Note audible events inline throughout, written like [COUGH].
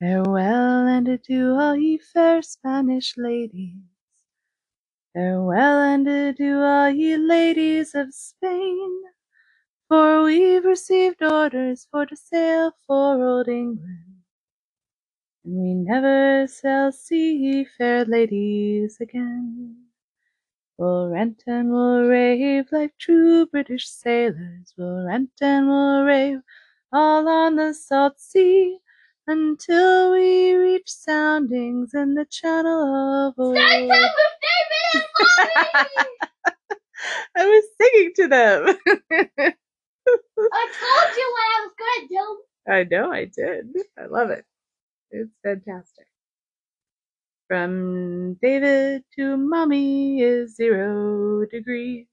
Farewell and adieu, all ye fair Spanish ladies. Farewell and adieu, all ye ladies of Spain. For we've received orders for to sail for old England, and we never shall see ye fair ladies again. We'll rant and we'll rave like true British sailors. We'll rant and we'll rave all on the salt sea until we reach soundings in the channel of old. Stay with David and [LAUGHS] Mommy! I was singing to them. [LAUGHS] I told you what I was gonna do. I know I did. I love it. It's fantastic. From David to mommy is zero degrees.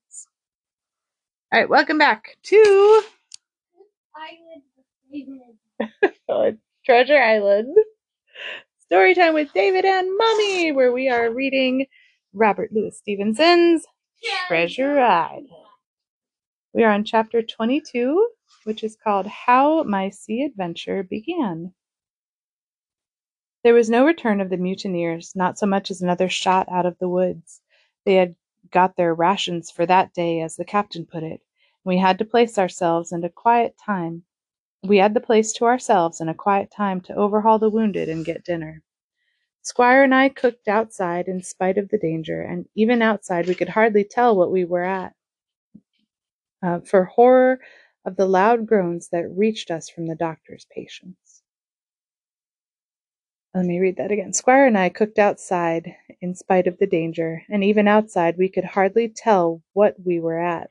All right, welcome back to Island with David. [LAUGHS] Treasure Island. Story time with David and mommy, where we are reading Robert Louis Stevenson's Treasure Island. We are on chapter 22, which is called How My Sea Adventure Began. There was no return of the mutineers, not so much as another shot out of the woods. They had got their rations for that day, as the captain put it. and We had to place ourselves in a quiet time. We had the place to ourselves in a quiet time to overhaul the wounded and get dinner. Squire and I cooked outside in spite of the danger, and even outside we could hardly tell what we were at, uh, for horror of the loud groans that reached us from the doctor's patients. Let me read that again. Squire and I cooked outside in spite of the danger, and even outside we could hardly tell what we were at,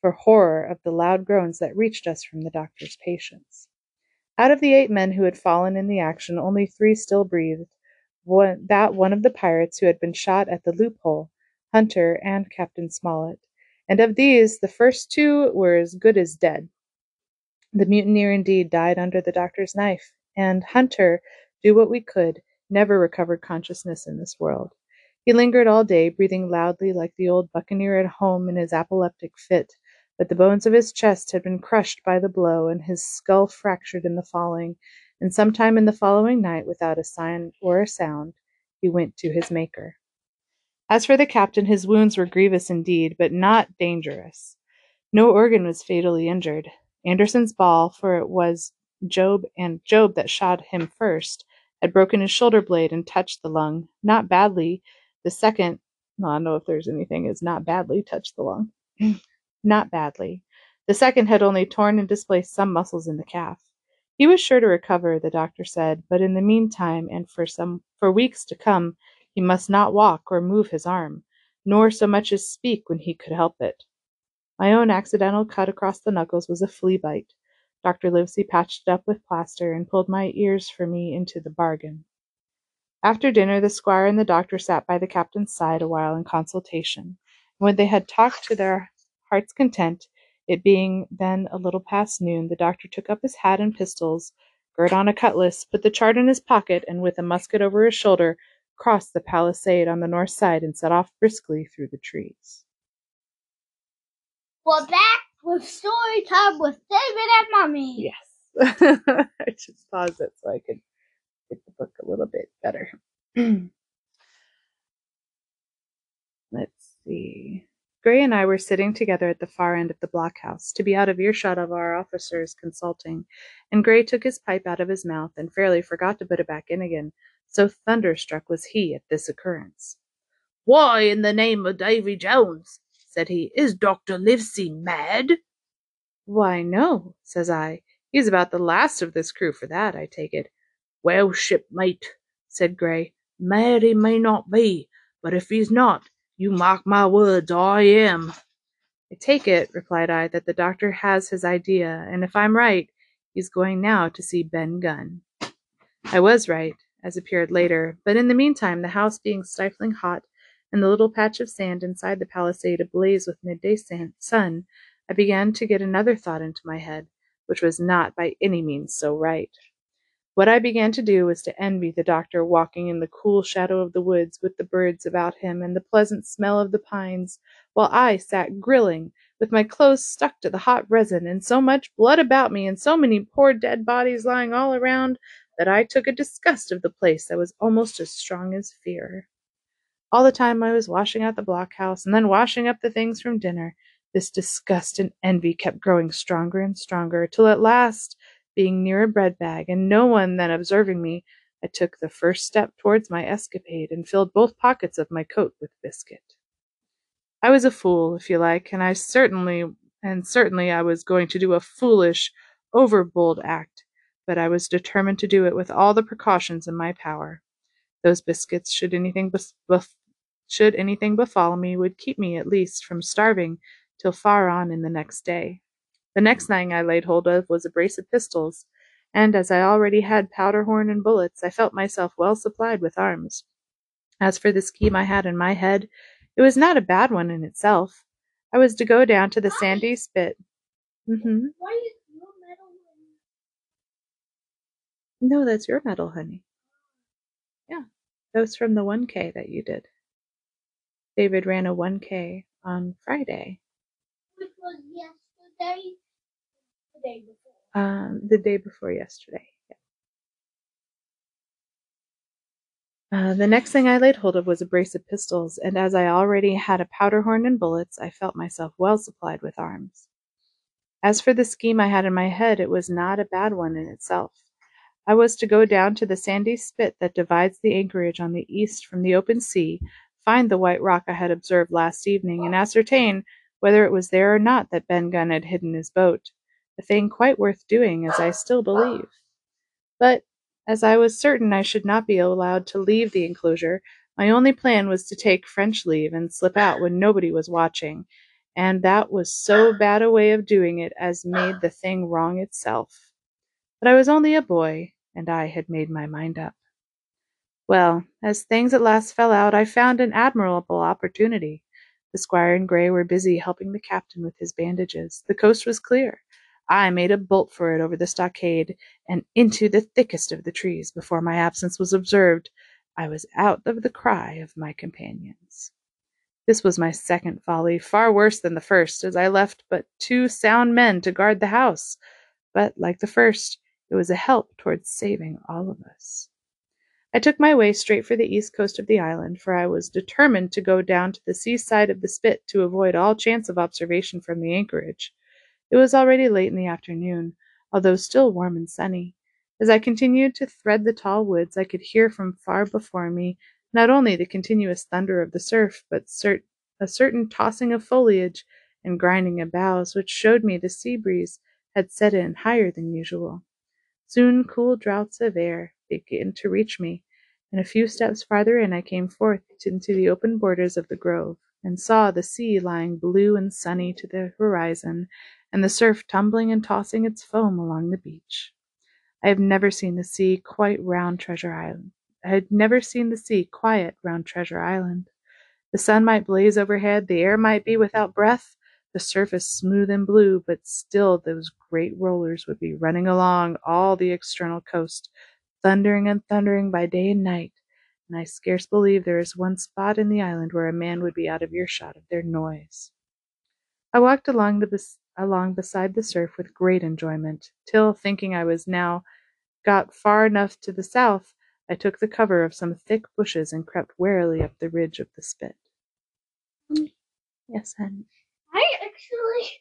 for horror of the loud groans that reached us from the doctor's patients. Out of the eight men who had fallen in the action, only three still breathed. One, that one of the pirates who had been shot at the loophole, Hunter and Captain Smollett. And of these, the first two were as good as dead. The mutineer indeed died under the doctor's knife, and Hunter, do what we could, never recovered consciousness in this world. He lingered all day, breathing loudly like the old buccaneer at home in his apoplectic fit, but the bones of his chest had been crushed by the blow, and his skull fractured in the falling, and sometime in the following night, without a sign or a sound, he went to his Maker. As for the captain, his wounds were grievous indeed, but not dangerous. No organ was fatally injured. Anderson's ball, for it was Job and Job that shot him first, had broken his shoulder blade and touched the lung, not badly. The second, well, I don't know if there's anything is not badly touched the lung, [CLEARS THROAT] not badly. The second had only torn and displaced some muscles in the calf. He was sure to recover, the doctor said, but in the meantime, and for some for weeks to come, he must not walk or move his arm, nor so much as speak when he could help it. My own accidental cut across the knuckles was a flea bite. Dr. Livesey patched it up with plaster and pulled my ears for me into the bargain. After dinner, the squire and the doctor sat by the captain's side a while in consultation. And when they had talked to their heart's content, it being then a little past noon, the doctor took up his hat and pistols, girt on a cutlass, put the chart in his pocket, and with a musket over his shoulder, crossed the palisade on the north side and set off briskly through the trees. We're back with story time with David and Mommy. Yes. [LAUGHS] I just paused it so I could get the book a little bit better. [CLEARS THROAT] Let's see. Gray and I were sitting together at the far end of the blockhouse, to be out of earshot of our officers consulting, and Gray took his pipe out of his mouth and fairly forgot to put it back in again, so thunderstruck was he at this occurrence. Why, in the name of Davy Jones, said he, is Dr. Livesey mad? Why, no, says I. He's about the last of this crew for that, I take it. Well, shipmate, said Gray, mad he may not be, but if he's not, you mark my words, I am. I take it, replied I, that the doctor has his idea, and if I'm right, he's going now to see Ben Gunn. I was right, as appeared later, but in the meantime, the house being stifling hot, and the little patch of sand inside the palisade ablaze with midday sun, I began to get another thought into my head, which was not by any means so right. What I began to do was to envy the doctor walking in the cool shadow of the woods with the birds about him and the pleasant smell of the pines, while I sat grilling, with my clothes stuck to the hot resin, and so much blood about me, and so many poor dead bodies lying all around, that I took a disgust of the place that was almost as strong as fear. All the time I was washing out the blockhouse and then washing up the things from dinner, this disgust and envy kept growing stronger and stronger, till at last, being near a bread bag, and no one then observing me, I took the first step towards my escapade and filled both pockets of my coat with biscuit. I was a fool, if you like, and I certainly and certainly I was going to do a foolish, overbold act, but I was determined to do it with all the precautions in my power. Those biscuits, should anything bef- bef- should anything befall me, would keep me at least from starving till far on in the next day. The next thing I laid hold of was a brace of pistols, and as I already had powder horn and bullets, I felt myself well supplied with arms. As for the scheme I had in my head, it was not a bad one in itself. I was to go down to the sandy spit. Mm-hmm. Why is your medal No, that's your medal, honey. Yeah, that was from the 1K that you did. David ran a 1K on Friday, which was yesterday? The day before. um, the day before yesterday. Uh, the next thing I laid hold of was a brace of pistols, and as I already had a powder horn and bullets, I felt myself well supplied with arms. As for the scheme I had in my head, it was not a bad one in itself. I was to go down to the sandy spit that divides the anchorage on the east from the open sea, find the white rock I had observed last evening, and ascertain whether it was there or not that Ben Gunn had hidden his boat, a thing quite worth doing, as I still believe. But as I was certain I should not be allowed to leave the enclosure, my only plan was to take French leave and slip out when nobody was watching, and that was so bad a way of doing it as made the thing wrong itself. But I was only a boy, and I had made my mind up. Well, as things at last fell out, I found an admirable opportunity. The squire and Gray were busy helping the captain with his bandages. The coast was clear. I made a bolt for it over the stockade and into the thickest of the trees. Before my absence was observed, I was out of the cry of my companions. This was my second folly, far worse than the first, as I left but two sound men to guard the house. But, like the first, it was a help towards saving all of us. I took my way straight for the east coast of the island, for I was determined to go down to the seaside of the spit to avoid all chance of observation from the anchorage. It was already late in the afternoon, although still warm and sunny. As I continued to thread the tall woods, I could hear from far before me not only the continuous thunder of the surf, but cert- a certain tossing of foliage and grinding of boughs, which showed me the sea breeze had set in higher than usual. Soon cool draughts of air began to reach me, and a few steps farther in I came forth into the open borders of the grove, and saw the sea lying blue and sunny to the horizon, and the surf tumbling and tossing its foam along the beach. I have never seen the sea quite round Treasure Island. I had never seen the sea quiet round Treasure Island. The sun might blaze overhead, the air might be without breath, the surface smooth and blue, but still those great rollers would be running along all the external coast, thundering and thundering by day and night, and I scarce believe there is one spot in the island where a man would be out of earshot of their noise. I walked along the bes- along beside the surf with great enjoyment, till, thinking I was now got far enough to the south, I took the cover of some thick bushes and crept warily up the ridge of the spit. Yes, honey. I actually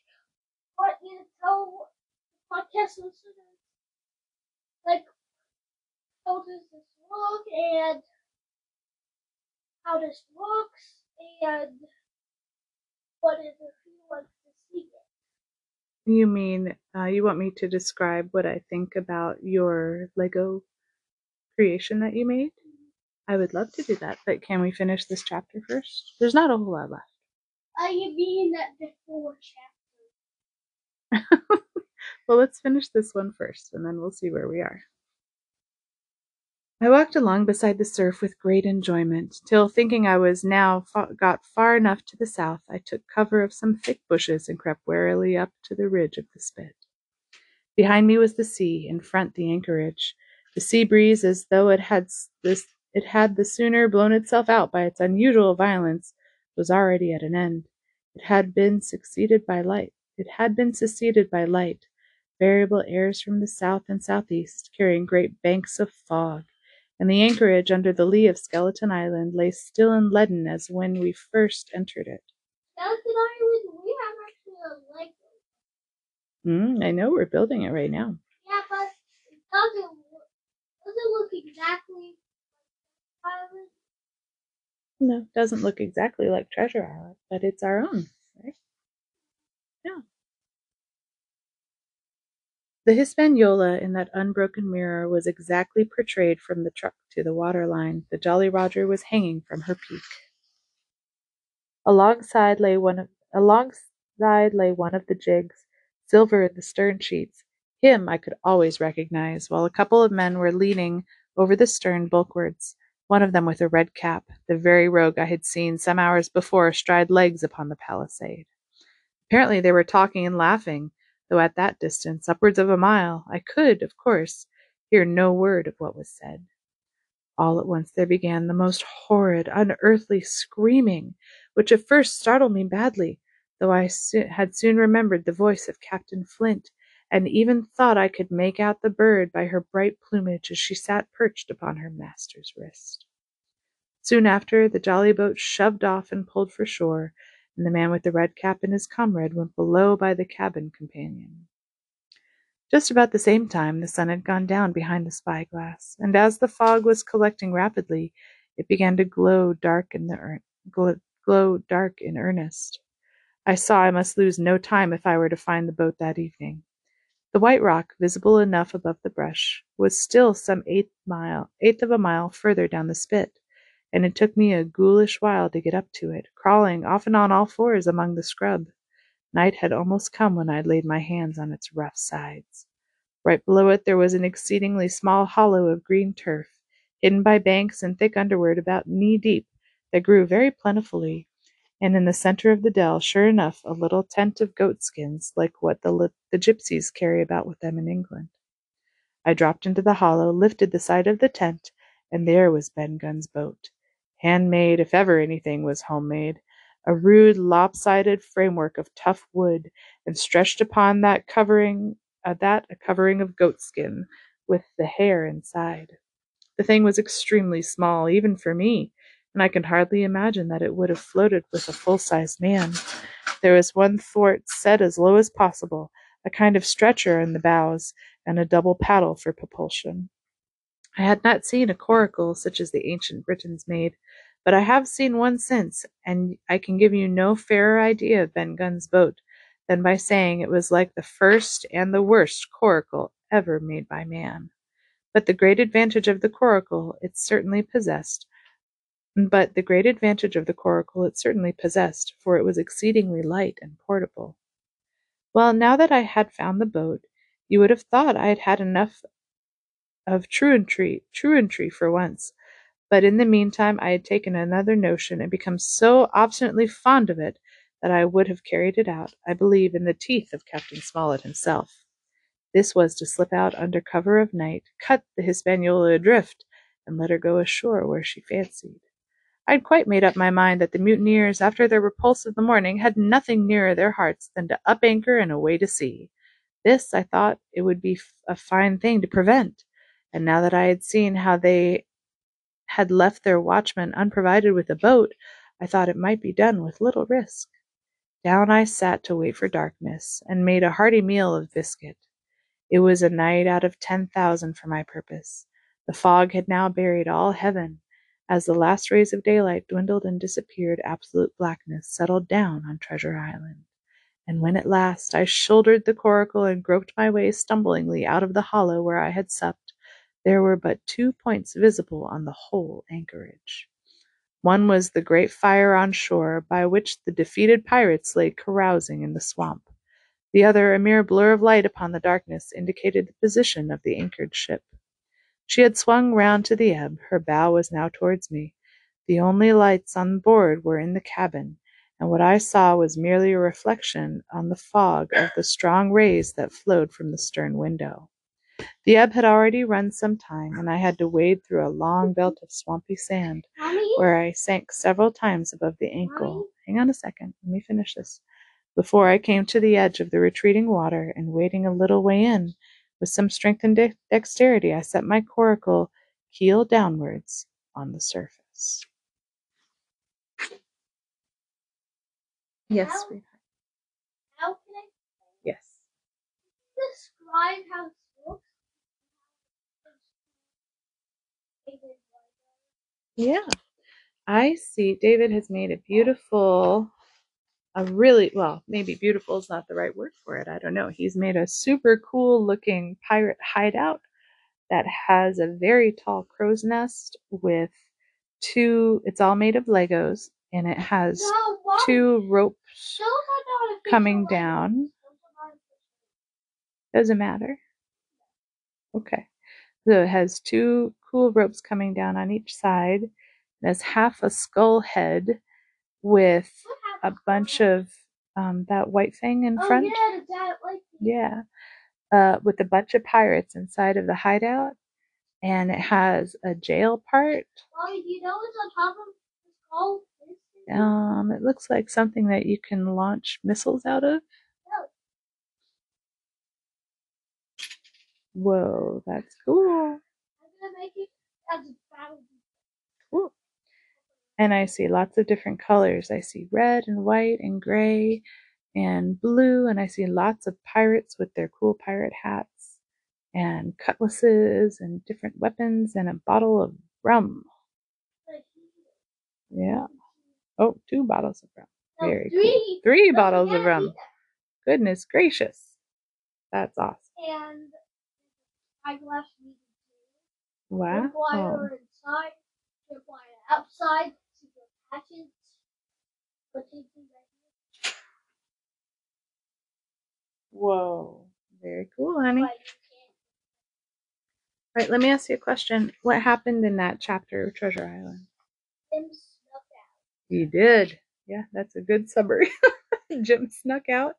want you to tell podcast listeners, like, how does this look and how this looks and what is it to see it. You mean uh, you want me to describe what I think about your Lego creation that you made? I would love to do that, but can we finish this chapter first? There's not a whole lot left. I mean that before chapter. [LAUGHS] well, let's finish this one first, and then we'll see where we are. I walked along beside the surf with great enjoyment, till, thinking I was now fa- got far enough to the south, I took cover of some thick bushes and crept warily up to the ridge of the spit. Behind me was the sea, in front the anchorage. The sea breeze, as though it had this it had the sooner blown itself out by its unusual violence, was already at an end. It had been succeeded by light. It had been succeeded by light, variable airs from the south and southeast, carrying great banks of fog, and the anchorage under the lee of Skeleton Island lay still and leaden as when we first entered it. Skeleton Island, we have actually a lake. Mm, I know we're building it right now. Yeah, but it doesn't look, doesn't look exactly like island. No, it doesn't look exactly like Treasure Island, but it's our own, right? Yeah. The Hispaniola in that unbroken mirror was exactly portrayed from the truck to the waterline. The Jolly Roger was hanging from her peak. Alongside lay one of alongside lay one of the jigs, Silver in the stern sheets. Him I could always recognize, while a couple of men were leaning over the stern bulwarks, one of them with a red cap, the very rogue I had seen some hours before stride legs upon the palisade. Apparently they were talking and laughing, though at that distance, upwards of a mile, I could, of course, hear no word of what was said. All at once there began the most horrid, unearthly screaming, which at first startled me badly, though I had soon remembered the voice of Captain Flint, and even thought I could make out the bird by her bright plumage as she sat perched upon her master's wrist. Soon after, the jolly boat shoved off and pulled for shore, and the man with the red cap and his comrade went below by the cabin companion. Just about the same time the sun had gone down behind the spyglass, and as the fog was collecting rapidly, it began to glow dark in the glow, glow dark in earnest. I saw I must lose no time if I were to find the boat that evening. The white rock, visible enough above the brush, was still some eighth mile eighth of a mile further down the spit, and it took me a ghoulish while to get up to it, crawling often on all fours among the scrub. Night had almost come when I laid my hands on its rough sides. Right below it there was an exceedingly small hollow of green turf, hidden by banks and thick underwood about knee deep, that grew very plentifully, and in the center of the dell, sure enough, a little tent of goat skins, like what the, li- the gypsies carry about with them in England. I dropped into the hollow, lifted the side of the tent, and there was Ben Gunn's boat. Handmade, if ever anything was homemade, a rude, lopsided framework of tough wood, and stretched upon that covering uh, that a covering of goatskin, with the hair inside. The thing was extremely small, even for me, and I can hardly imagine that it would have floated with a full-sized man. There was one thwart set as low as possible, a kind of stretcher in the bows, and a double paddle for propulsion. I had not seen a coracle such as the ancient Britons made, but I have seen one since, and I can give you no fairer idea of Ben Gunn's boat than by saying it was like the first and the worst coracle ever made by man. But the great advantage of the coracle it certainly possessed but the great advantage of the coracle it certainly possessed, for it was exceedingly light and portable. Well, now that I had found the boat, you would have thought I had had enough of truantry, truantry for once, but in the meantime I had taken another notion and become so obstinately fond of it that I would have carried it out, I believe, in the teeth of Captain Smollett himself. This was to slip out under cover of night, cut the Hispaniola adrift, and let her go ashore where she fancied. I had quite made up my mind that the mutineers, after their repulse of the morning, had nothing nearer their hearts than to up anchor and away to sea. This, I thought, it would be a fine thing to prevent, and now that I had seen how they had left their watchman unprovided with a boat, I thought it might be done with little risk. Down I sat to wait for darkness, and made a hearty meal of biscuit. It was a night out of ten thousand for my purpose. The fog had now buried all heaven. As the last rays of daylight dwindled and disappeared, absolute blackness settled down on Treasure Island. And when at last I shouldered the coracle and groped my way stumblingly out of the hollow where I had supped, there were but two points visible on the whole anchorage. One was the great fire on shore, by which the defeated pirates lay carousing in the swamp. The other, a mere blur of light upon the darkness, indicated the position of the anchored ship. She had swung round to the ebb, her bow was now towards me. The only lights on board were in the cabin, and what I saw was merely a reflection on the fog of the strong rays that flowed from the stern window. The ebb had already run some time, and I had to wade through a long belt of swampy sand, where I sank several times above the ankle. Hang on a second, let me finish this. Before I came to the edge of the retreating water and wading a little way in, with some strength and de- dexterity, I set my coracle keel downwards on the surface. Yes, sweetheart. How can I Yes. describe how it looks? Yeah. I see David has made a beautiful, a really, well, maybe beautiful is not the right word for it. I don't know. He's made a super cool looking pirate hideout that has a very tall crow's nest with two, it's all made of Legos and it has two ropes Those are not official coming down. Those are not official. Doesn't matter. Okay. So it has two cool ropes coming down on each side. It has half a skull head with a bunch of um, that white thing in Oh front. yeah, dad like Yeah. Uh, with a bunch of pirates inside of the hideout. And it has a jail part. Do you know what's on top of the skull? Um, it looks like something that you can launch missiles out of. Whoa, that's cool. I'm gonna make it as a. Cool. And I see lots of different colors. I see red and white and gray and blue. And I see lots of pirates with their cool pirate hats and cutlasses and different weapons and a bottle of rum. Yeah. Oh, two bottles of rum. no, Very cool. three. Three bottles of rum. Goodness gracious. That's awesome. And eyeglass needed too. Wow. Inside, outside, secret patches. Whoa. Very cool, honey. but you can't. All right, let me ask you a question. What happened in that chapter of Treasure Island? Jim snuck out. He did. Yeah, that's a good summary. [LAUGHS] Jim snuck out.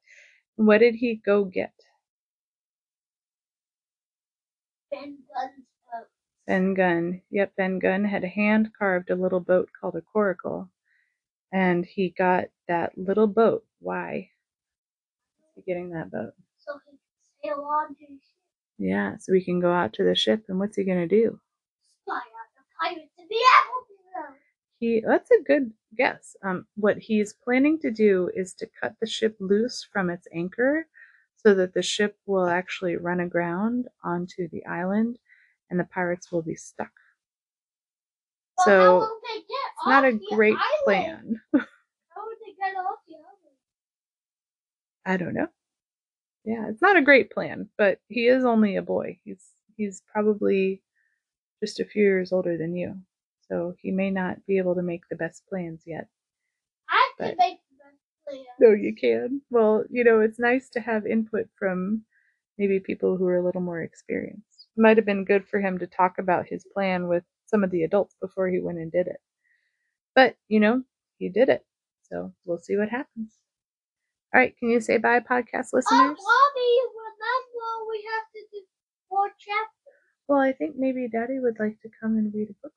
What did he go get? Ben Gunn's boat. Ben Gunn. Yep, Ben Gunn had hand carved a little boat called a coracle. And he got that little boat. Why? getting that boat? So he can sail on to the ship, Yeah, so we can go out to the ship and what's he gonna do? spy out the pirates, and be able to. He that's a good guess. Um, what he's planning to do is to cut the ship loose from its anchor so that the ship will actually run aground onto the island and the pirates will be stuck. Well, So, how will they get It's not a great island? plan. [LAUGHS] How would they get off the island? I don't know. Yeah, it's not a great plan, but he is only a boy. He's he's probably just a few years older than you. So he may not be able to make the best plans yet. I could But- make best. No, you can. Well, you know, it's nice to have input from maybe people who are a little more experienced. It might have been good for him to talk about his plan with some of the adults before he went and did it. But, you know, he did it. So we'll see what happens. All right, can you say bye, podcast Oh, listeners? Mommy, remember we have to do four chapters. Well, I think maybe Daddy would like to come and read a book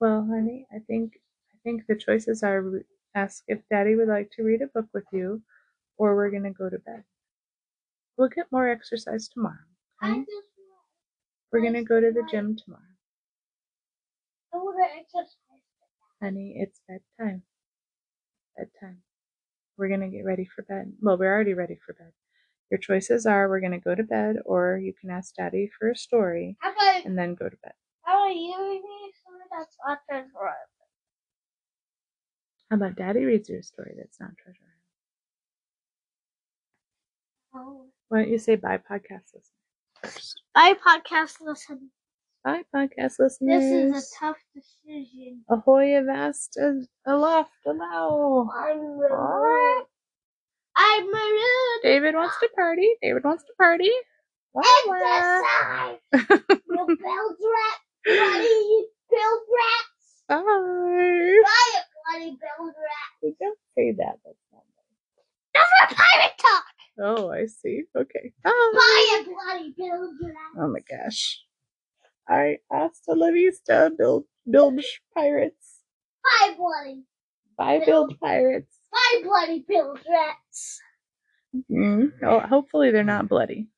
Well, honey, I think I think the choices are ask if Daddy would like to read a book with you, or we're gonna go to bed. We'll get more exercise tomorrow. Okay? We're gonna go to the gym tomorrow, I want to exercise. honey. It's bedtime. Bedtime. We're gonna get ready for bed. Well, we're already ready for bed. Your choices are we're gonna go to bed, or you can ask Daddy for a story How about and then go to bed. how about you read me a story that's not transcribed? How about Daddy reads you a story that's not Treasure Island? Oh. Why don't you say bye, podcast listeners first? Bye, podcast listen. Bye, podcast listeners. This is a tough decision. Ahoy, avast, a- aloft, alow. I'm maroon. I'm maroon. David wants to party. David wants to party. Wah, wah. Exercise. [LAUGHS] you build rat. Bloody build rats. Bye. It, bloody build rat. We don't say that. That's not nice. That's what pirate talk. Oh, I see. Okay. Bye. It, bloody build rat. Oh my gosh. All right. Hasta la vista, Bill Bilge pirates. Bye, bloody. Bye, Bilge pirates. Bye, bloody bilge rats. Mm, oh, hopefully they're not bloody.